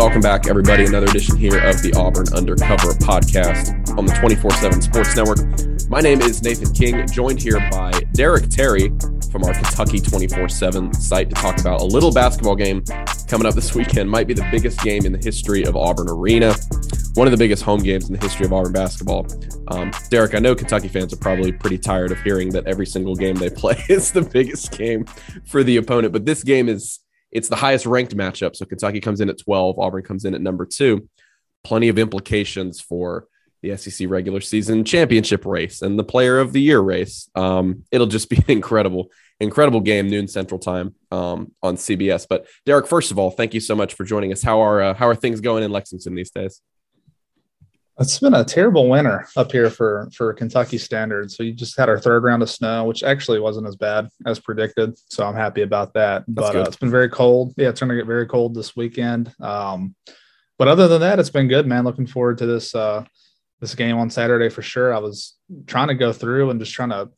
Welcome back, everybody. Another edition here of the Auburn Undercover podcast on the 24 7 Sports Network. My name is Nathan King, joined here by Derek Terry from our Kentucky 24 7 site to talk about a little basketball game coming up this weekend. Might be the biggest game in the history of Auburn Arena, one of the biggest home games in the history of Auburn basketball. Um, Derek, I know Kentucky fans are probably pretty tired of hearing that every single game they play is the biggest game for the opponent, but this game is it's the highest ranked matchup. So Kentucky comes in at 12, Auburn comes in at number two. Plenty of implications for the SEC regular season championship race and the player of the year race. Um, it'll just be an incredible, incredible game, noon central time um, on CBS. But Derek, first of all, thank you so much for joining us. How are uh, how are things going in Lexington these days? It's been a terrible winter up here for for Kentucky standards. So you just had our third round of snow, which actually wasn't as bad as predicted. So I'm happy about that. That's but uh, it's been very cold. Yeah, it's going to get very cold this weekend. Um, but other than that, it's been good, man. Looking forward to this uh, this game on Saturday for sure. I was trying to go through and just trying to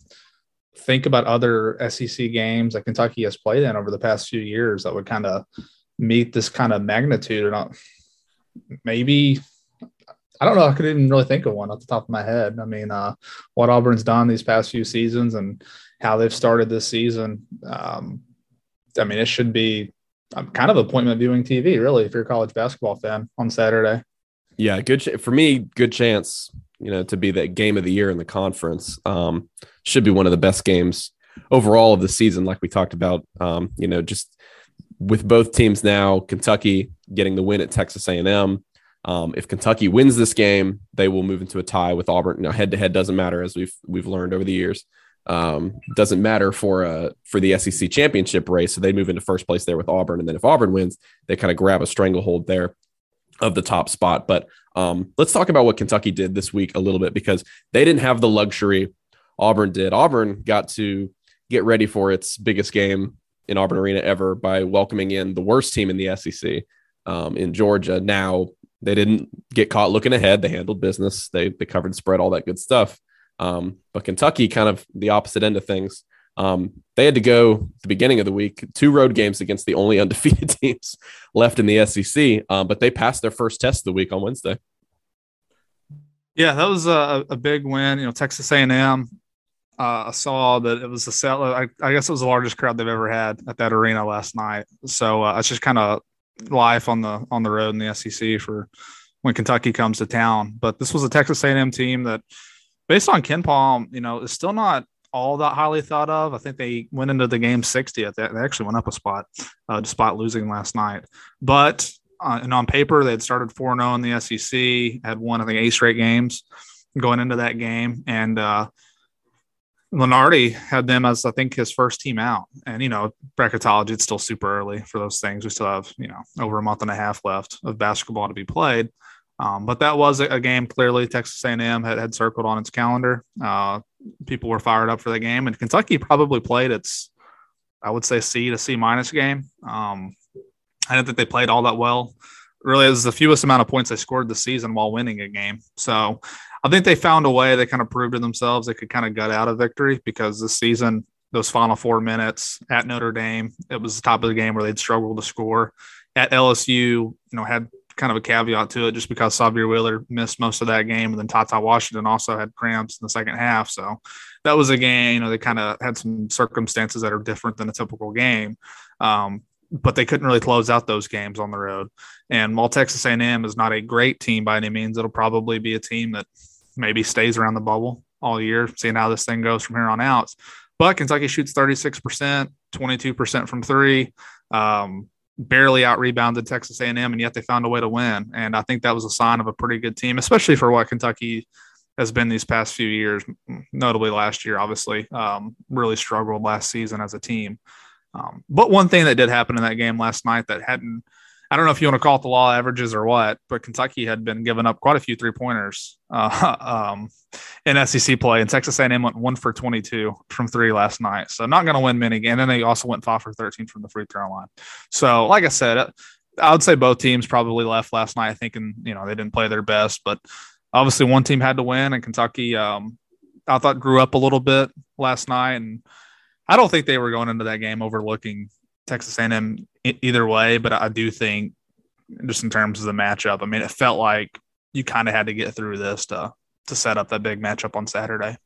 think about other SEC games that Kentucky has played in over the past few years that would kind of meet this kind of magnitude. Or not, maybe I don't know. I couldn't even really think of one off the top of my head. I mean, uh, what Auburn's done these past few seasons and how they've started this season. Um, I mean, it should be um, kind of appointment viewing TV, really, if you're a college basketball fan on Saturday. Yeah, good ch- for me. Good chance, you know, to be the game of the year in the conference. Um, should be one of the best games overall of the season, like we talked about. Um, you know, just with both teams now, Kentucky getting the win at Texas A&M um, if Kentucky wins this game, they will move into a tie with Auburn. Now, head to head doesn't matter, as we've we've learned over the years. Um, doesn't matter for uh for the SEC championship race, so they move into first place there with Auburn, and then if Auburn wins, they kind of grab a stranglehold there of the top spot. But um, let's talk about what Kentucky did this week a little bit because they didn't have the luxury Auburn did. Auburn got to get ready for its biggest game in Auburn Arena ever by welcoming in the worst team in the SEC um, in Georgia. Now they didn't get caught looking ahead. They handled business. They they covered spread, all that good stuff. Um, but Kentucky, kind of the opposite end of things. Um, they had to go the beginning of the week, two road games against the only undefeated teams left in the SEC. Um, but they passed their first test of the week on Wednesday. Yeah, that was a, a big win. You know, Texas A&M. Uh, I saw that it was the sell. I, I, guess it was the largest crowd they've ever had at that arena last night. So uh, it's just kind of life on the on the road in the SEC for when Kentucky comes to town. But this was a Texas A&M team that, based on KenPom, you know, is still not all that highly thought of. I think they went into the game 60th. They actually went up a spot uh, despite losing last night. But uh, and on paper, they had started 4 0 in the SEC, had won, I think, eight straight games going into that game. And uh, Lunardi had them as I think his first team out, and you know bracketology it's still super early for those things. We still have you know over a month and a half left of basketball to be played, um, but that was a, game clearly Texas A&M had, had circled on its calendar. Uh, people were fired up for the game, and Kentucky probably played its I would say C to C minus game. Um, I didn't think they played all that well. Really, it was the fewest amount of points they scored this season while winning a game. So I think they found a way. They kind of proved to themselves they could kind of gut out a victory because this season, those final four minutes at Notre Dame, it was the top of the game where they'd struggled to score. At LSU, you know, had kind of a caveat to it just because Sahvir Wheeler missed most of that game. And then Ty Washington also had cramps in the second half. So that was a game, you know, they kind of had some circumstances that are different than a typical game. Um, but they couldn't really close out those games on the road. And while Texas A&M is not a great team by any means, it'll probably be a team that maybe stays around the bubble all year, seeing how this thing goes from here on out. But Kentucky shoots 36%, 22% from three. Um, barely out rebounded Texas A&M, and yet they found a way to win. And I think that was a sign of a pretty good team, especially for what Kentucky has been these past few years. Notably last year, obviously, um, really struggled last season as a team. Um, but one thing that did happen in that game last night that hadn't I don't know if you want to call it the law averages or what, but Kentucky had been giving up quite a few three pointers uh, um, in SEC play, and Texas A&M went one for 22 from three last night. So not going to win many. And then they also went five for 13 from the free throw line. So like I said, I would say both teams probably left last night thinking you know they didn't play their best, but obviously one team had to win, and Kentucky um, I thought grew up a little bit last night, and I don't think they were going into that game overlooking Texas A&M either way, but I do think just in terms of the matchup, I mean, it felt like you kind of had to get through this to to set up that big matchup on Saturday.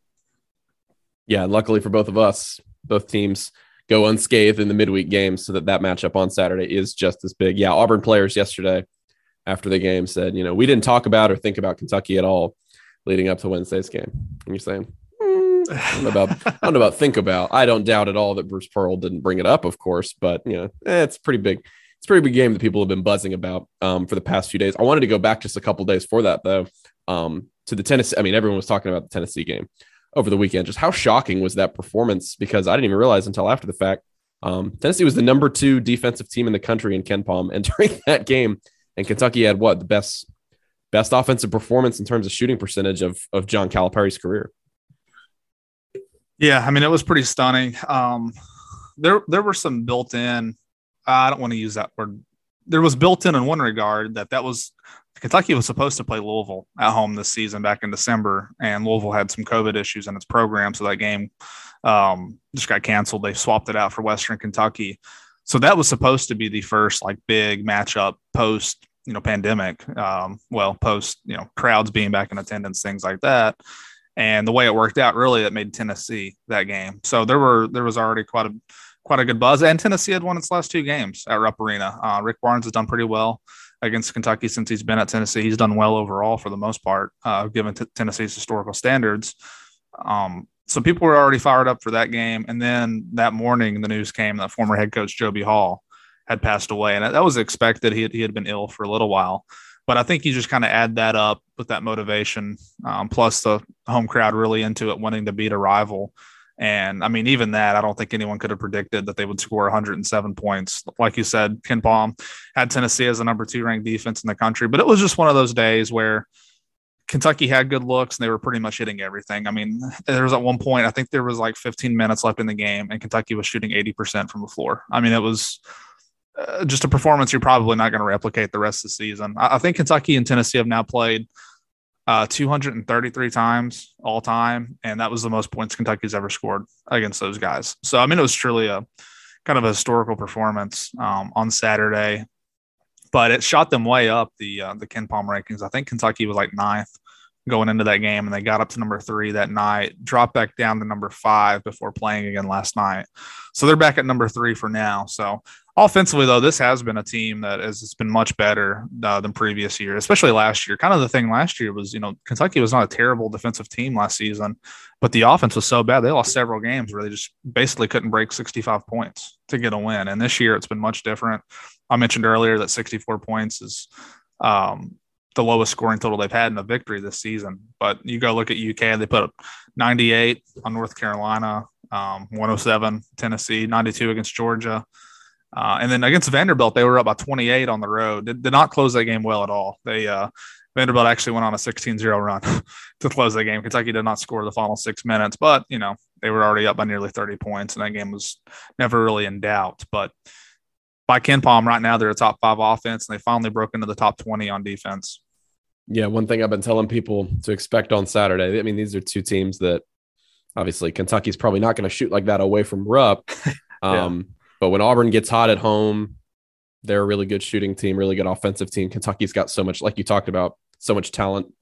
Yeah, luckily for both of us, both teams go unscathed in the midweek games, so that that matchup on Saturday is just as big. Yeah, Auburn players yesterday after the game said, you know, we didn't talk about or think about Kentucky at all leading up to Wednesday's game. And you're saying, I don't know about I don't know about think about. I don't doubt at all that Bruce Pearl didn't bring it up, of course, but you know, eh, it's pretty big. It's a pretty big game that people have been buzzing about um, for the past few days. I wanted to go back just a couple days for that though. Um, to the Tennessee, I mean, everyone was talking about the Tennessee game over the weekend. Just how shocking was that performance? Because I didn't even realize until after the fact. Um, Tennessee was the number two defensive team in the country in KenPom, and during that game, and Kentucky had what the best best offensive performance in terms of shooting percentage of of John Calipari's career. Yeah, I mean it was pretty stunning. Um, there there were some built in. I don't want to use that word. There was built in in one regard that that was Kentucky was supposed to play Louisville at home this season back in December, and Louisville had some COVID issues in its program, so that game um, just got canceled. They swapped it out for Western Kentucky, so that was supposed to be the first like big matchup post you know pandemic. Um, well, post you know crowds being back in attendance, things like that and the way it worked out really that made Tennessee that game. So there were there was already quite a quite a good buzz, and Tennessee had won its last two games at Rupp Arena. Uh, Rick Barnes has done pretty well against Kentucky since he's been at Tennessee. He's done well overall for the most part, uh, given t- Tennessee's historical standards. Um, so people were already fired up for that game, and then that morning the news came that former head coach Joe B. Hall had passed away, and that was expected. He had, he had been ill for a little while. But I think you just kind of add that up with that motivation, um, plus the home crowd really into it, wanting to beat a rival. And I mean, even that, I don't think anyone could have predicted that they would score 107 points. Like you said, KenPom had Tennessee as the number two ranked defense in the country, but it was just one of those days where Kentucky had good looks and they were pretty much hitting everything. I mean, there was at one point, I think there was like 15 minutes left in the game and Kentucky was shooting 80% from the floor. I mean, it was uh, just a performance you're probably not going to replicate the rest of the season. I, I, think Kentucky and Tennessee have now played uh, 233 times all time, and that was the most points Kentucky's ever scored against those guys. So I mean, it was truly a kind of a historical performance um, on Saturday, but it shot them way up the uh, the KenPom rankings. I think Kentucky was like ninth going into that game, and they got up to number three that night, dropped back down to number five before playing again last night. So they're back at number three for now. So Offensively, though, this has been a team that has it's been much better uh, than previous year, especially last year. Kind of the thing last year was, you know, Kentucky was not a terrible defensive team last season, but the offense was so bad they lost several games where they just basically couldn't break 65 points to get a win. And this year, it's been much different. I mentioned earlier that 64 points is um, the lowest scoring total they've had in a victory this season. But you go look at UK, they put up 98 on North Carolina, um, 107 Tennessee, 92 against Georgia. Uh, and then against Vanderbilt, they were up by 28 on the road. Did, did not close that game well at all. They uh, Vanderbilt actually went on a 16-0 run to close that game. Kentucky did not score the final six minutes, but you know they were already up by nearly 30 points, and that game was never really in doubt. But by KenPom, right now they're a top five offense, and they finally broke into the top 20 on defense. Yeah, one thing I've been telling people to expect on Saturday. I mean, these are two teams that obviously Kentucky's probably not going to shoot like that away from Rupp. Um, but when Auburn gets hot at home, They're a really good shooting team, really good offensive team. Kentucky's got so much, like you talked about, so much talent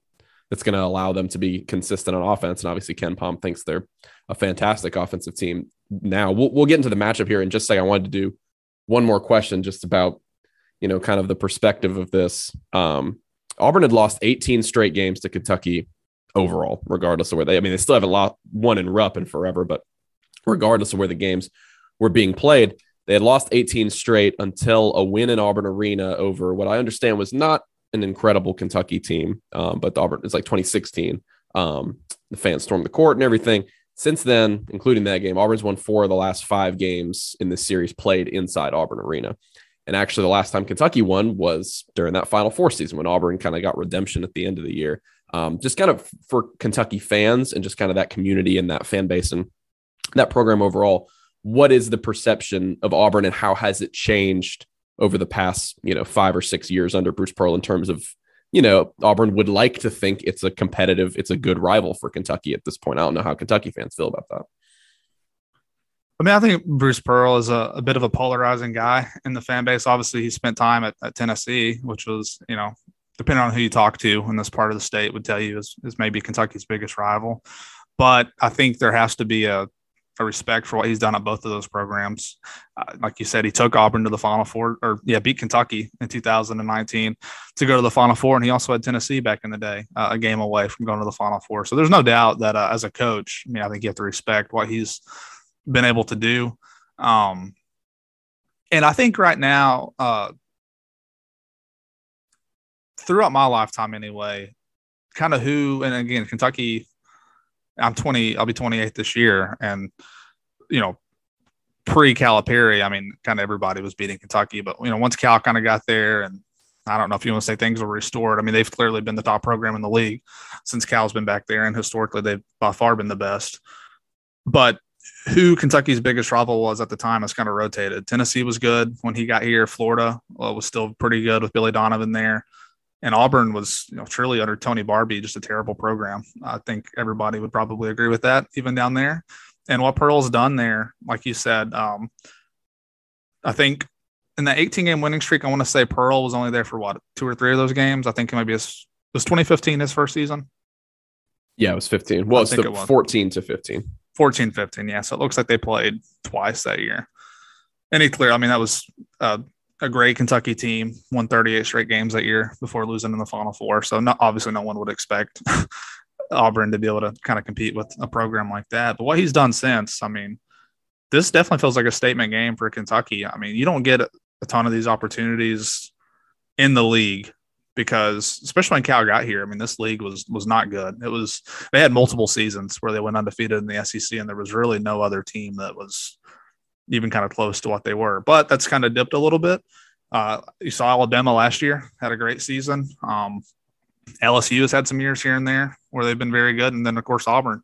that's going to allow them to be consistent on offense. And obviously, KenPom thinks they're a fantastic offensive team. Now we'll, we'll get into the matchup here in just a second. I wanted to do one more question just about, you know, kind of the perspective of this. Um, Auburn had lost 18 straight games to Kentucky overall, regardless of where they, I mean, they still haven't lost one in Rupp in forever, but regardless of where the games were being played, they had lost 18 straight until a win in Auburn Arena over what I understand was not an incredible Kentucky team, um, but Auburn it's like 2016. Um, the fans stormed the court and everything. Since then, including that game, Auburn's won four of the last five games in this series played inside Auburn Arena. And actually, the last time Kentucky won was during that Final Four season when Auburn kind of got redemption at the end of the year. Um, just kind of for Kentucky fans and just kind of that community and that fan base and that program overall. What is the perception of Auburn and how has it changed over the past, you know, five or six years under Bruce Pearl in terms of, you know, Auburn would like to think it's a competitive, it's a good rival for Kentucky at this point. I don't know how Kentucky fans feel about that. I mean, I think Bruce Pearl is a, a bit of a polarizing guy in the fan base. Obviously, he spent time at, at Tennessee, which was, you know, depending on who you talk to in this part of the state, would tell you is, is maybe Kentucky's biggest rival. But I think there has to be a a respect for what he's done at both of those programs. Uh, like you said, he took Auburn to the Final Four, or yeah, beat Kentucky in 2019 to go to the Final Four, and he also had Tennessee back in the day, uh, a game away from going to the Final Four. So there's no doubt that uh, as a coach, I mean, I think you have to respect what he's been able to do. Um, and I think right now, uh, throughout my lifetime anyway, kind of who, and again, Kentucky I'm 20, I'll be 28 this year. And, you know, pre Calipari, I mean, kind of everybody was beating Kentucky. But, you know, once Cal kind of got there, and I don't know if you want to say things were restored. I mean, they've clearly been the top program in the league since Cal's been back there. And historically, they've by far been the best. But who Kentucky's biggest rival was at the time has kind of rotated. Tennessee was good when he got here. Florida well, was still pretty good with Billy Donovan there and Auburn was, you know, truly under Tony Barbee just a terrible program. I think everybody would probably agree with that, even down there. And what Pearl's done there, like you said, um, I think in the 18 game winning streak, I want to say Pearl was only there for what two or three of those games. I think it might be his was 2015 his first season. Yeah, it was 15. Well, it's the it was. 14 to 15. 14, 15. Yeah. So it looks like they played twice that year. Any clear, I mean, that was uh, a great Kentucky team, won 38 straight games that year before losing in the Final Four. So not, obviously, no one would expect Auburn to be able to kind of compete with a program like that. But what he's done since, I mean, this definitely feels like a statement game for Kentucky. I mean, you don't get a ton of these opportunities in the league because especially when Cal got here, I mean, this league was was not good. It was they had multiple seasons where they went undefeated in the SEC, and there was really no other team that was even kind of close to what they were. But that's kind of dipped a little bit. Uh, you saw Alabama last year had a great season. Um, LSU has had some years here and there where they've been very good, and then of course Auburn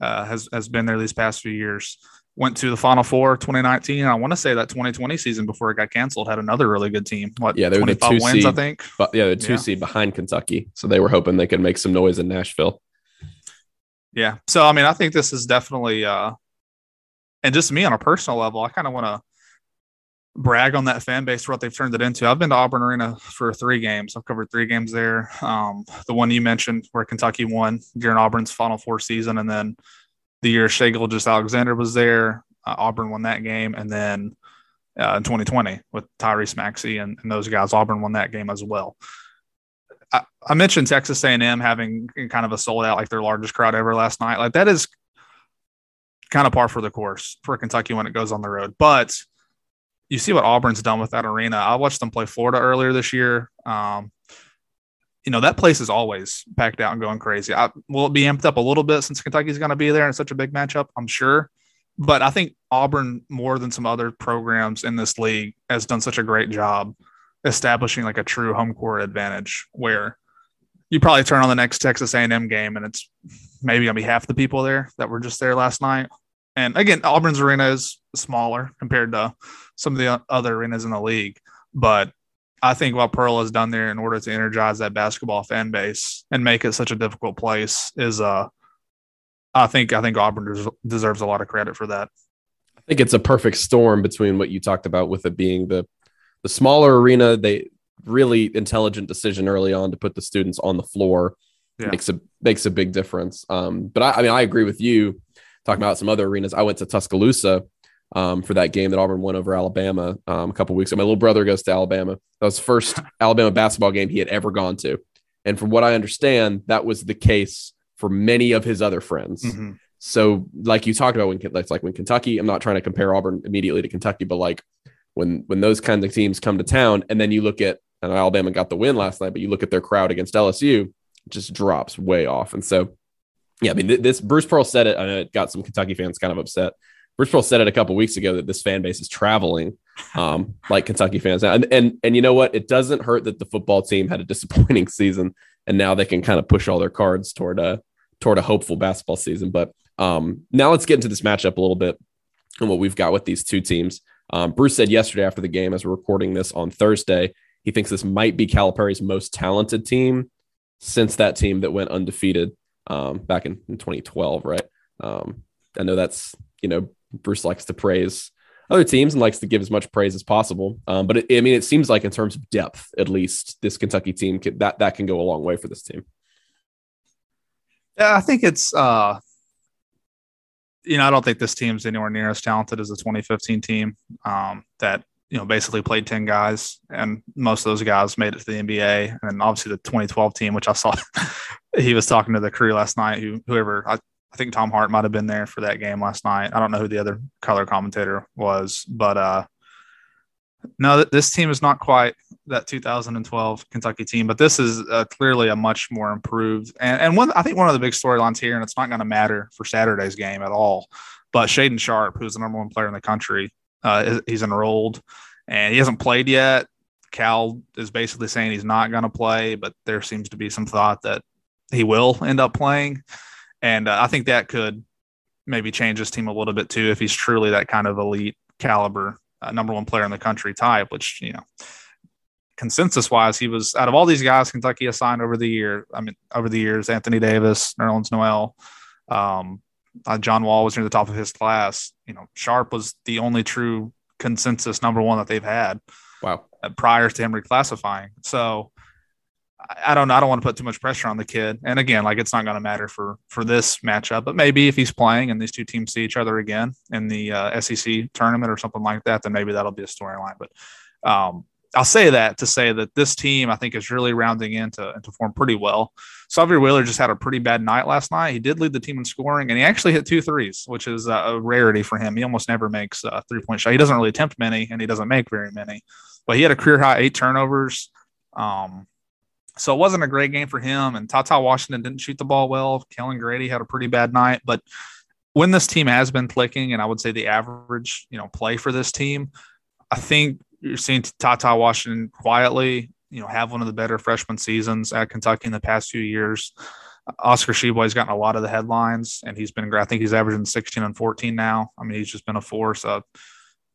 uh, has has been there these past few years. Went to the Final Four 2019. I want to say that 2020 season before it got canceled had another really good team. What? Yeah, they were the two wins, seed, I think. But yeah, the two yeah. seed behind Kentucky, so they were hoping they could make some noise in Nashville. Yeah, so I mean, I think this is definitely uh, and just me on a personal level, I kind of want to brag on that fan base for what they've turned it into. I've been to Auburn Arena for three games. I've covered three games there. Um, the one you mentioned where Kentucky won during Auburn's Final Four season, and then the year Shai Gilgeous-Alexander was there, uh, Auburn won that game, and then uh, in 2020 with Tyrese Maxey and, and, those guys, Auburn won that game as well. I, I mentioned Texas A&M having kind of a sold out, like their largest crowd ever last night. Like that is kind of par for the course for Kentucky when it goes on the road. But you see what Auburn's done with that arena. I watched them play Florida earlier this year. Um, you know that place is always packed out and going crazy. I, will it be amped up a little bit since Kentucky's going to be there in such a big matchup? I'm sure, but I think Auburn more than some other programs in this league has done such a great job establishing like a true home court advantage where you probably turn on the next Texas A&M game and it's maybe gonna be half the people there that were just there last night. And again, Auburn's arena is smaller compared to some of the other arenas in the league, but I think what Pearl has done there in order to energize that basketball fan base and make it such a difficult place is uh I think I think Auburn des- deserves a lot of credit for that. I think it's a perfect storm between what you talked about with it being the the smaller arena, they really intelligent decision early on to put the students on the floor yeah. makes a makes a big difference. Um, but I, I mean, I agree with you talking about some other arenas. I went to Tuscaloosa um, for that game that Auburn won over Alabama um, a couple weeks ago. My little brother goes to Alabama. That was the first Alabama basketball game he had ever gone to. And from what I understand, that was the case for many of his other friends. Mm-hmm. So, like you talked about when it's like when Kentucky, I'm not trying to compare Auburn immediately to Kentucky, but like when when those kinds of teams come to town, and then you look at and Alabama got the win last night, but you look at their crowd against LSU, it just drops way off. And so, yeah, I mean, this Bruce Pearl said it. I know it got some Kentucky fans kind of upset. Bruce Pearl said it a couple weeks ago that this fan base is traveling um, like Kentucky fans. And, and and you know what? It doesn't hurt that the football team had a disappointing season, and now they can kind of push all their cards toward a toward a hopeful basketball season. But um, now let's get into this matchup a little bit and what we've got with these two teams. Um, Bruce said yesterday after the game, as we're recording this on Thursday, he thinks this might be Calipari's most talented team since that team that went undefeated um, back in, in 2012, right? Um, I know that's you know Bruce likes to praise other teams and likes to give as much praise as possible. Um, but it, I mean, it seems like in terms of depth, at least this Kentucky team can, that that can go a long way for this team. Yeah, I think it's. Uh, you know, I don't think this team's anywhere near as talented as the 2015 team um, that you know basically played 10 guys, and most of those guys made it to the NBA. And obviously the 2012 team, which I saw, he was talking to the crew last night. Who whoever I I think Tom Hart might have been there for that game last night. I don't know who the other color commentator was, but uh, no, this team is not quite that 2012 Kentucky team, but this is uh, clearly a much more improved. And, and one, I think one of the big storylines here, and it's not going to matter for Saturday's game at all, but Shaedon Sharpe, who's the number one player in the country, uh, he's enrolled and he hasn't played yet. Cal is basically saying he's not going to play, but there seems to be some thought that he will end up playing. And uh, I think that could maybe change his team a little bit too if he's truly that kind of elite caliber uh, number one player in the country type, which, you know, consensus wise, he was out of all these guys Kentucky assigned over the year. I mean, over the years, Anthony Davis, Nerlens Noel, um, uh, John Wall was near the top of his class. You know, Sharpe was the only true consensus number one that they've had. Wow. Uh, prior to him reclassifying. So I don't know. I don't want to put too much pressure on the kid. And again, like it's not going to matter for for this matchup, but maybe if he's playing and these two teams see each other again in the uh, SEC tournament or something like that, then maybe that'll be a storyline. But um, I'll say that to say that this team I think is really rounding into to form pretty well. Sahvir Wheeler just had a pretty bad night last night. He did lead the team in scoring, and he actually hit two threes, which is a rarity for him. He almost never makes a three point shot. He doesn't really attempt many, and he doesn't make very many. But he had a career high eight turnovers. Um, so it wasn't a great game for him. And TyTy Washington didn't shoot the ball well. Kellan Grady had a pretty bad night. But when this team has been clicking, and I would say the average, you know, play for this team, I think you're seeing TyTy Washington quietly, you know, have one of the better freshman seasons at Kentucky in the past few years. Oscar Tshiebwe's gotten a lot of the headlines, and he's been. I think he's averaging 16 and 14 now. I mean, he's just been a force. Uh,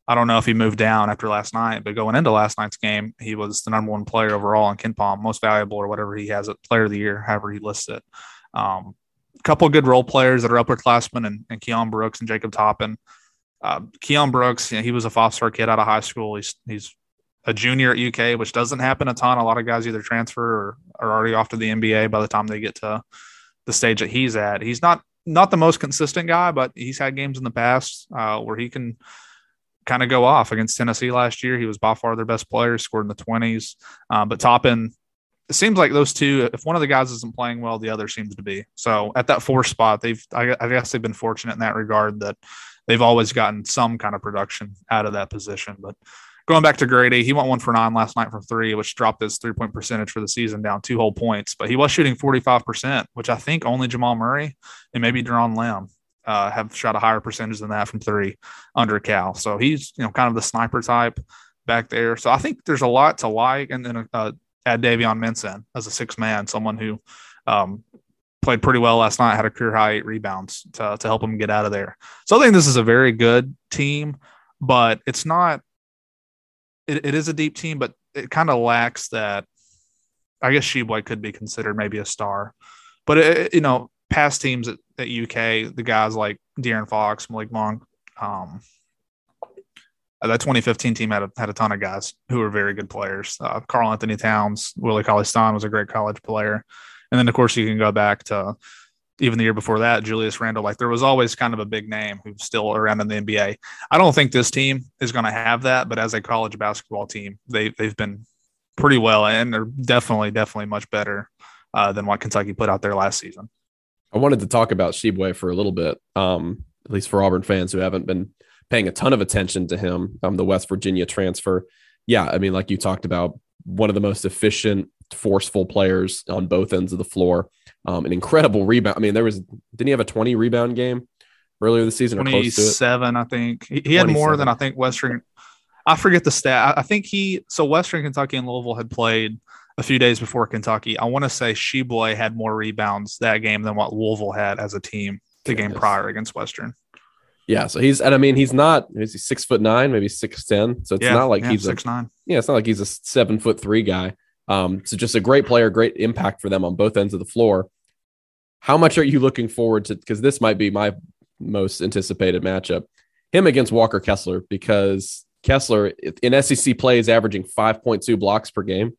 I don't know if he moved down after last night, but going into last night's game, he was the number one player overall in KenPom, most valuable or whatever he has at player of the year, however he lists it. Um, a couple of good role players that are upperclassmen and, and Keion Brooks and Jacob Toppin. Uh, Keion Brooks, you know, he was a five star kid out of high school. He's he's a junior at UK, which doesn't happen a ton. A lot of guys either transfer or are already off to the NBA by the time they get to the stage that he's at. He's not not the most consistent guy, but he's had games in the past uh, where he can kind of go off against Tennessee last year. He was by far their best player, scored in the 20s. Um, but Toppin, it seems like those two, if one of the guys isn't playing well, the other seems to be. So at that four spot, they've, I, I guess they've been fortunate in that regard that they've always gotten some kind of production out of that position. But going back to Grady, he went one for nine last night from three, which dropped his three point percentage for the season down two whole points. But he was shooting 45%, which I think only Jamal Murray and maybe Doron Lamb uh, have shot a higher percentage than that from three under Cal. So he's you know kind of the sniper type back there. So I think there's a lot to like. And then uh, add Davion Mintz as a six man, someone who um, played pretty well last night, had a career high eight rebounds to, to help him get out of there. So I think this is a very good team, but it's not. It, it is a deep team, but it kind of lacks that. I guess Tshiebwe could be considered maybe a star, but it, you know past teams at, at UK, the guys like De'Aaron Fox, Malik Monk, um, Uh, that 2015 team had a, had a ton of guys who were very good players. Uh, Karl-Anthony Towns, Willie Cauley Stein was a great college player. And then, of course, you can go back to even the year before that, Julius Randle. Like there was always kind of a big name who's still around in the NBA. I don't think this team is going to have that, but as a college basketball team, they they've been pretty well, and they're definitely definitely much better uh, than what Kentucky put out there last season. I wanted to talk about Tshiebwe for a little bit, um, at least for Auburn fans who haven't been paying a ton of attention to him, um, the West Virginia transfer. Yeah, I mean, like you talked about, one of the most efficient, forceful players on both ends of the floor. Um, an incredible rebound. I mean, there was didn't he have a 20 rebound game earlier this season? 27, I think. He, he had more than I think Western. I forget the stat. I think he so Western Kentucky and Louisville had played a few days before Kentucky. I want to say Tshiebwe had more rebounds that game than what Louisville had as a team the game prior against Western. Yeah, so he's and I mean he's not is he six foot nine, maybe six ten. So it's yeah, not like yeah, he's six a, nine. Yeah, it's not like he's a seven foot three guy. Um, so just a great player, great impact for them on both ends of the floor. How much are you looking forward to? Because this might be my most anticipated matchup. Him against Walker Kessler, because Kessler in SEC play is averaging 5.2 blocks per game.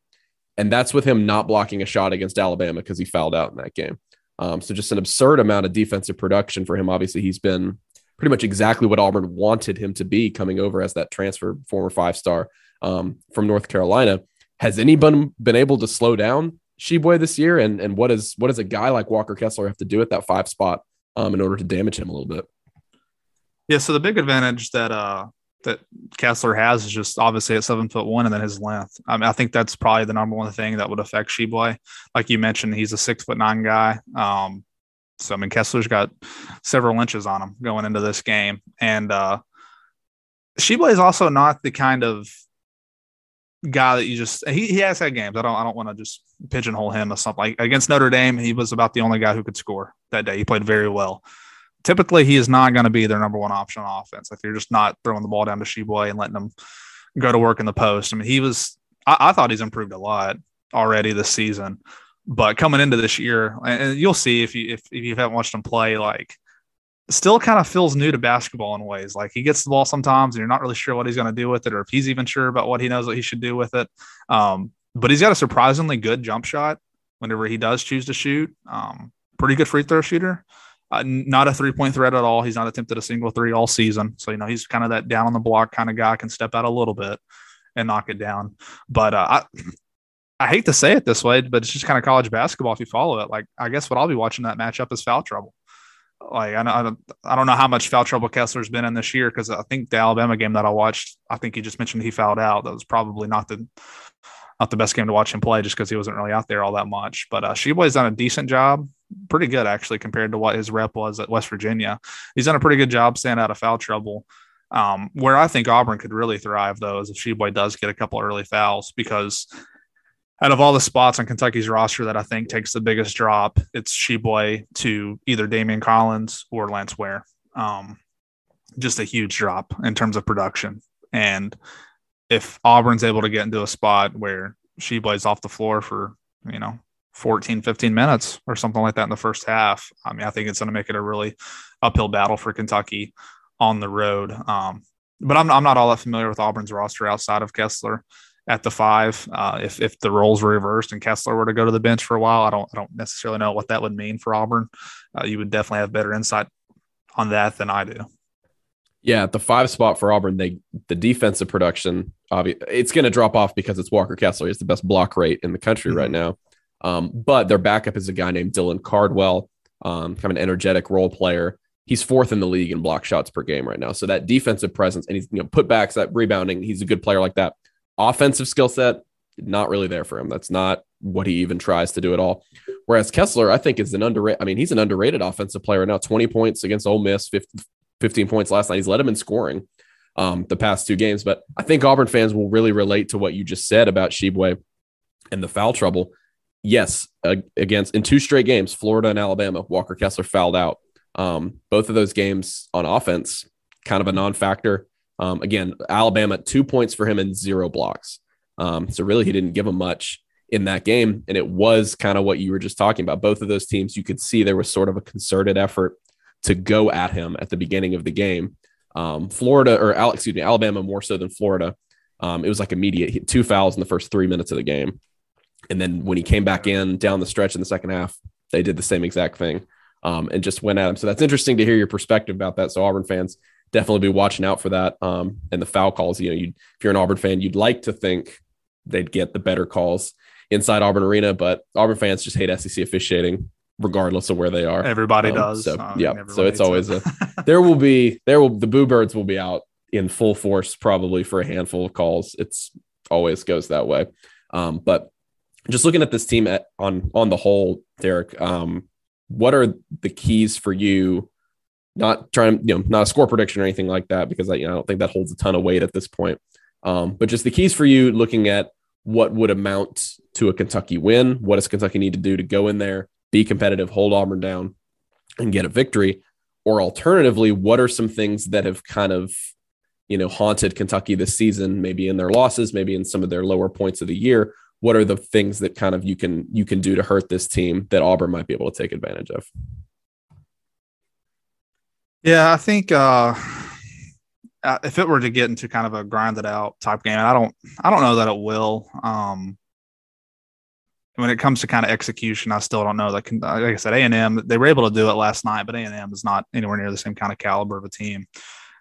And that's with him not blocking a shot against Alabama because he fouled out in that game. Um, so just an absurd amount of defensive production for him. Obviously, he's been pretty much exactly what Auburn wanted him to be coming over as that transfer former five star um, from North Carolina. Has anyone been able to slow down Tshiebwe this year? And and what is what does a guy like Walker Kessler have to do at that five spot um, in order to damage him a little bit? Yeah, so the big advantage that uh that Kessler has is just obviously at seven foot one and then his length. I mean, I think that's probably the number one thing that would affect Tshiebwe. Like you mentioned, he's a six foot nine guy. Um, so I mean, Kessler's got several inches on him going into this game, and uh, Tshiebwe is also not the kind of guy that you just he, he has had games. I don't I don't want to just pigeonhole him or something like against Notre Dame. He was about the only guy who could score that day. He played very well. Typically, he is not going to be their number one option on offense. If you're just not throwing the ball down to Tshiebwe and letting him go to work in the post. I mean, he was. I, I thought he's improved a lot already this season, but coming into this year, and you'll see if you if, if you haven't watched him play, like still kind of feels new to basketball in ways. Like he gets the ball sometimes and you're not really sure what he's going to do with it or if he's even sure about what he knows what he should do with it. Um, but he's got a surprisingly good jump shot whenever he does choose to shoot. Um, pretty good free throw shooter. Uh, not a three point threat at all. He's not attempted a single three all season. So, you know, he's kind of that down on the block kind of guy, can step out a little bit and knock it down. But uh, I, I hate to say it this way, but it's just kind of college basketball if you follow it. Like, I guess what I'll be watching that matchup is foul trouble like I don't, I don't know how much foul trouble Kessler's been in this year because I think the Alabama game that I watched, I think he just mentioned he fouled out. That was probably not the not the best game to watch him play just because he wasn't really out there all that much. But uh, Tshiebwe's done a decent job, pretty good actually compared to what his rep was at West Virginia. He's done a pretty good job staying out of foul trouble. Um, where I think Auburn could really thrive though is if Tshiebwe does get a couple early fouls because out of all the spots on Kentucky's roster that I think takes the biggest drop, it's Tshiebwe to either Daimion Collins or Lance Ware. Um, just a huge drop in terms of production. And if Auburn's able to get into a spot where Tshiebwe's off the floor for, you know, 14, 15 minutes or something like that in the first half, I mean, I think it's going to make it a really uphill battle for Kentucky on the road. Um, but I'm, I'm not all that familiar with Auburn's roster outside of Kessler at the five. Uh, if if the roles were reversed and Kessler were to go to the bench for a while, I don't I don't necessarily know what that would mean for Auburn. Uh, you would definitely have better insight on that than I do. Yeah, at the five spot for Auburn, they the defensive production, obviously, it's going to drop off because it's Walker Kessler. He's the best block rate in the country mm-hmm. right now. Um, but their backup is a guy named Dylan Cardwell, um, kind of an energetic role player. He's fourth in the league in block shots per game right now. So that defensive presence and he's you know putbacks, that rebounding, he's a good player like that offensive skill set, not really there for him. That's not what he even tries to do at all. Whereas Kessler, I think, is an underrated. I mean, he's an underrated offensive player now. Twenty points against Ole Miss, 15 points last night. He's led him in scoring um, the past two games. But I think Auburn fans will really relate to what you just said about Tshiebwe and the foul trouble. Yes, against in two straight games, Florida and Alabama, Walker Kessler fouled out. Um, both of those games on offense, kind of a non-factor. Um, again, Alabama, two points for him and zero blocks. Um, so really, he didn't give him much in that game. And it was kind of what you were just talking about. Both of those teams, you could see there was sort of a concerted effort to go at him at the beginning of the game. Um, Florida or excuse me, Alabama more so than Florida. Um, it was like immediate two fouls in the first three minutes of the game, and then when he came back in down the stretch in the second half, they did the same exact thing um, and just went at him. So that's interesting to hear your perspective about that. So Auburn fans definitely be watching out for that. Um, and the foul calls, you know, you if you're an Auburn fan, you'd like to think they'd get the better calls inside Auburn Arena, but Auburn fans just hate SEC officiating regardless of where they are. Everybody um, does. So uh, yeah, so it's always a there will be there will the Boo Birds will be out in full force probably for a handful of calls. It's always goes that way. Um, but just looking at this team at, on on the whole, Derek, um, what are the keys for you? Not trying, you know, not a score prediction or anything like that, because I, you know, I don't think that holds a ton of weight at this point. Um, but just the keys for you looking at what would amount to a Kentucky win. What does Kentucky need to do to go in there, be competitive, hold Auburn down, and get a victory? Or alternatively, what are some things that have kind of, you know, haunted Kentucky this season, maybe in their losses, maybe in some of their lower points of the year? what are the things that kind of you can you can do to hurt this team that Auburn might be able to take advantage of? Yeah, I think uh, uh, if it were to get into kind of a grinded out type game, I don't I don't know that it will. Um, when it comes to kind of execution, I still don't know. Like, like I said, A and M they were able to do it last night, but A and M is not anywhere near the same kind of caliber of a team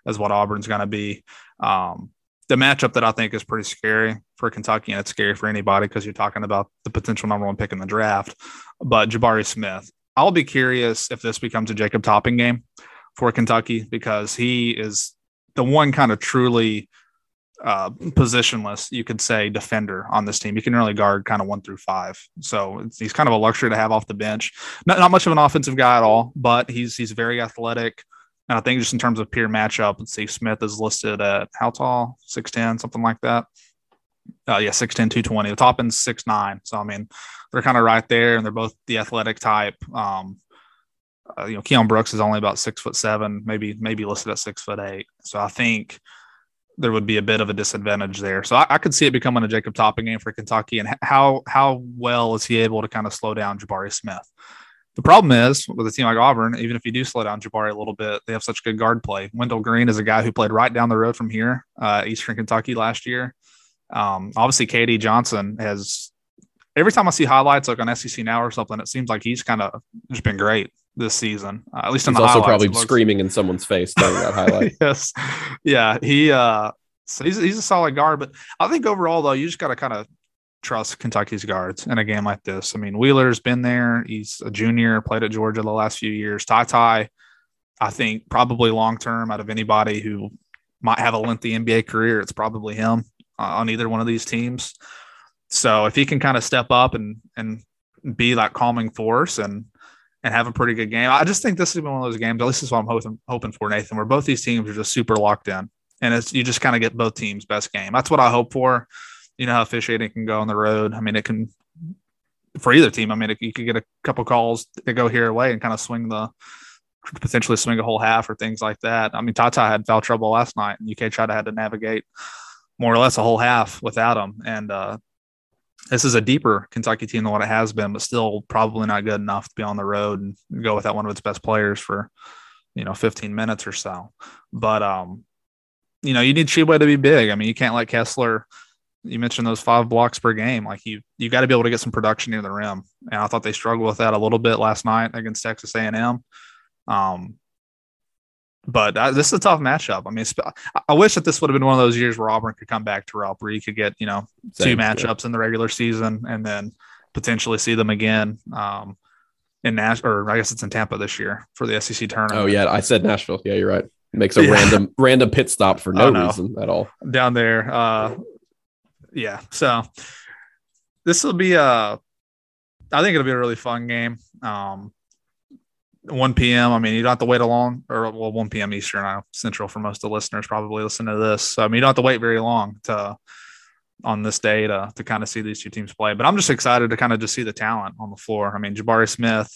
as what Auburn's going to be. Um, the matchup that I think is pretty scary for Kentucky, and it's scary for anybody because you're talking about the potential number one pick in the draft. But Jabari Smith, I'll be curious if this becomes a Jacob Toppin game for Kentucky because he is the one kind of truly uh, positionless, you could say, defender on this team. He can really guard kind of one through five, so he's kind of a luxury to have off the bench. Not, not much of an offensive guy at all, but he's he's very athletic. And I think just in terms of peer matchup, let's see, Smith is listed at how tall? 6'10, something like that. Uh, yeah, 6'10, 220. The top end's 6'9. So, I mean, they're kind of right there, and they're both the athletic type. Um, uh, you know, Keion Brooks is only about six foot seven, maybe maybe listed at six foot eight. So I think there would be a bit of a disadvantage there. So I, I could see it becoming a Jacob Toppin game for Kentucky. And how how well is he able to kind of slow down Jabari Smith? The problem is with a team like Auburn, even if you do slow down Jabari a little bit, they have such good guard play. Wendell Green is a guy who played right down the road from here, uh, Eastern Kentucky last year. Um, obviously, K.D. Johnson has every time I see highlights like on SEC Now or something, it seems like he's kind of just been great this season. Uh, at least in the highlights. he's the also probably looks... screaming in someone's face during that highlight. yes, yeah, he uh, so he's he's a solid guard, but I think overall though, you just got to kind of trust Kentucky's guards in a game like this. I mean, Wheeler's been there. He's a junior, played at Georgia the last few years. Ty Ty, I think probably long term out of anybody who might have a lengthy NBA career, it's probably him uh, on either one of these teams. So if he can kind of step up and and be that calming force and and have a pretty good game, I just think this is one of those games. At least this is what I'm hoping hoping for, Nathan. Where both these teams are just super locked in, and it's you just kind of get both teams' best game. That's what I hope for you know how officiating can go on the road. I mean, it can for either team. I mean, it, you could get a couple calls that go here away and kind of swing the potentially swing a whole half or things like that. I mean, TyTy had foul trouble last night, and UK tried to had to navigate more or less a whole half without him. And uh, this is a deeper Kentucky team than what it has been, but still probably not good enough to be on the road and go without one of its best players for you know 15 minutes or so. But um, you know, you need Tshiebwe to be big. I mean, you can't let Kessler you mentioned those five blocks per game. Like you, you got to be able to get some production near the rim, and I thought they struggled with that a little bit last night against Texas A&M. Um, but uh, this is a tough matchup. I mean, I wish that this would have been one of those years where Auburn could come back to Ralph, where you could get you know Same, two matchups yeah. in the regular season, and then potentially see them again. Um, in Nash, or I guess it's in Tampa this year for the SEC tournament. Oh yeah, I said Nashville. Yeah, you're right. Makes a yeah. random random pit stop for no, no, reason at all down there. Uh, yeah. So this will be a, I think it'll be a really fun game. Um, 1 p.m. I mean, you don't have to wait a long, or well, 1 p.m. Eastern, I Central for most of the listeners probably listen to this. So, I mean, you don't have to wait very long to on this day to to kind of see these two teams play. But I'm just excited to kind of just see the talent on the floor. I mean, Jabari Smith,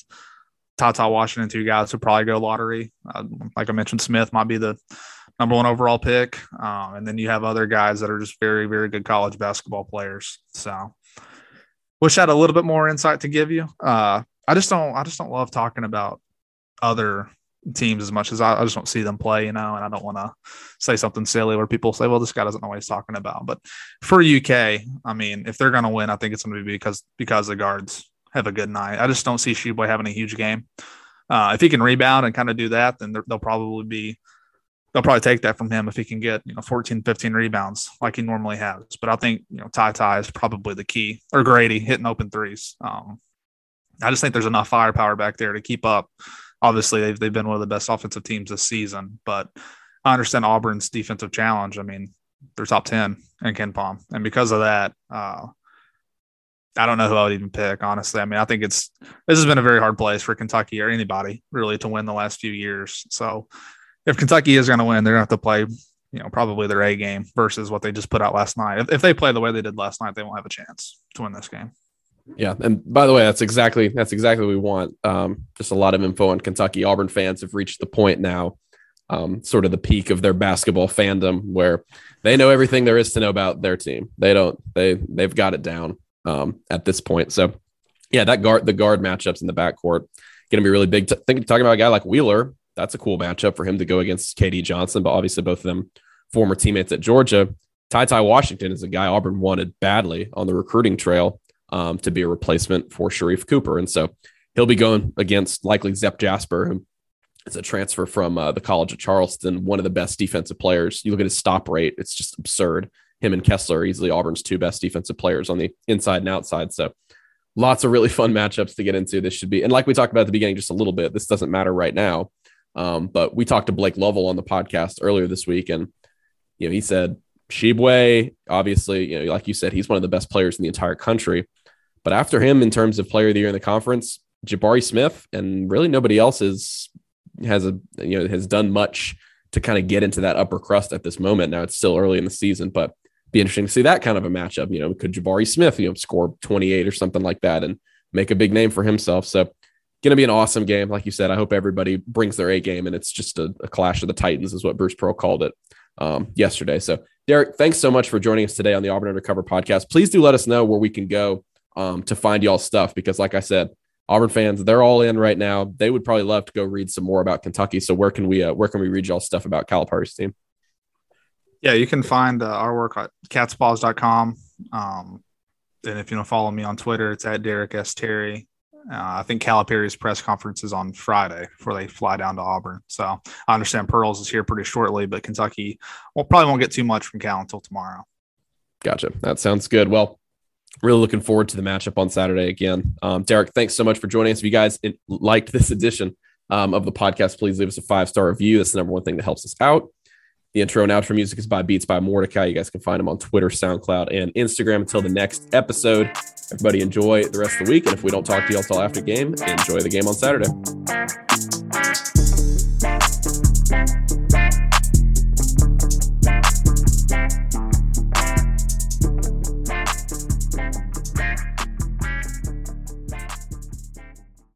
TyTy Washington, two guys who probably go lottery. Uh, like I mentioned, Smith might be the number one overall pick. Um, and then you have other guys that are just very, very good college basketball players. So wish I had a little bit more insight to give you. Uh, I just don't, I just don't love talking about other teams as much as I, I just don't see them play, you know, and I don't want to say something silly where people say, well, this guy doesn't know what he's talking about. But for UK, I mean, if they're going to win, I think it's going to be because because the guards have a good night. I just don't see Tshiebwe having a huge game. Uh, if he can rebound and kind of do that, then they'll probably be they'll probably take that from him if he can get you know 14 15 rebounds like he normally has but i think you know ty ty is probably the key or grady hitting open threes um, i just think there's enough firepower back there to keep up obviously they've, they've been one of the best offensive teams this season but i understand auburn's defensive challenge i mean they're top 10 in KenPom. and because of that uh, I don't know who I would even pick, honestly. I mean, I think it's this has been a very hard place for Kentucky or anybody really to win the last few years. So if Kentucky is going to win, they're going to have to play, you know, probably their A game versus what they just put out last night. If, if they play the way they did last night, they won't have a chance to win this game. Yeah, and by the way, that's exactly that's exactly what we want. Um, just a lot of info on Kentucky. Auburn fans have reached the point now, um, sort of the peak of their basketball fandom, where they know everything there is to know about their team. They don't. They they've got it down um, at this point. So, yeah, that guard the guard matchups in the backcourt going to be really big. T- think talking about a guy like Wheeler, that's a cool matchup for him to go against K.D. Johnson, but obviously both of them former teammates at Georgia. TyTy Washington is a guy Auburn wanted badly on the recruiting trail um, to be a replacement for Sharife Cooper. And so he'll be going against likely Zep Jasper, who is a transfer from uh, the College of Charleston, one of the best defensive players. You look at his stop rate, it's just absurd. Him and Kessler are easily Auburn's two best defensive players on the inside and outside. So lots of really fun matchups to get into. This should be, and like we talked about at the beginning just a little bit, this doesn't matter right now. Um, but we talked to Blake Lovell on the podcast earlier this week, and you know he said Tshiebwe, obviously, you know, like you said, he's one of the best players in the entire country. But after him, in terms of player of the year in the conference, Jabari Smith, and really nobody else is has a you know has done much to kind of get into that upper crust at this moment. Now it's still early in the season, but be interesting to see that kind of a matchup. You know, could Jabari Smith, you know, score 28 or something like that and make a big name for himself? So going to be an awesome game. Like you said, I hope everybody brings their A game and it's just a, a clash of the Titans, is what Bruce Pearl called it um, yesterday. So, Derek, thanks so much for joining us today on the Auburn Undercover podcast. Please do let us know where we can go um, to find y'all stuff because, like I said, Auburn fans, they're all in right now. They would probably love to go read some more about Kentucky. So, where can we uh, where can we read y'all stuff about Calipari's team? Yeah, you can find uh, our work at catspause.com. Um, and if you don't follow me on Twitter, it's at Derek S. Terry. Uh, I think Calipari's press conference is on Friday before they fly down to Auburn. So I understand Pearls is here pretty shortly, but Kentucky well probably won't get too much from Cal until tomorrow. Gotcha. That sounds good. Well, really looking forward to the matchup on Saturday again. Um, Derek, thanks so much for joining us. If you guys liked this edition um, of the podcast, please leave us a five star review. That's the number one thing that helps us out. The intro and outro music is by Beats by Mordecai. You guys can find him on Twitter, SoundCloud, and Instagram. Until the next episode, everybody enjoy the rest of the week. And if we don't talk to y'all after game, enjoy the game on Saturday.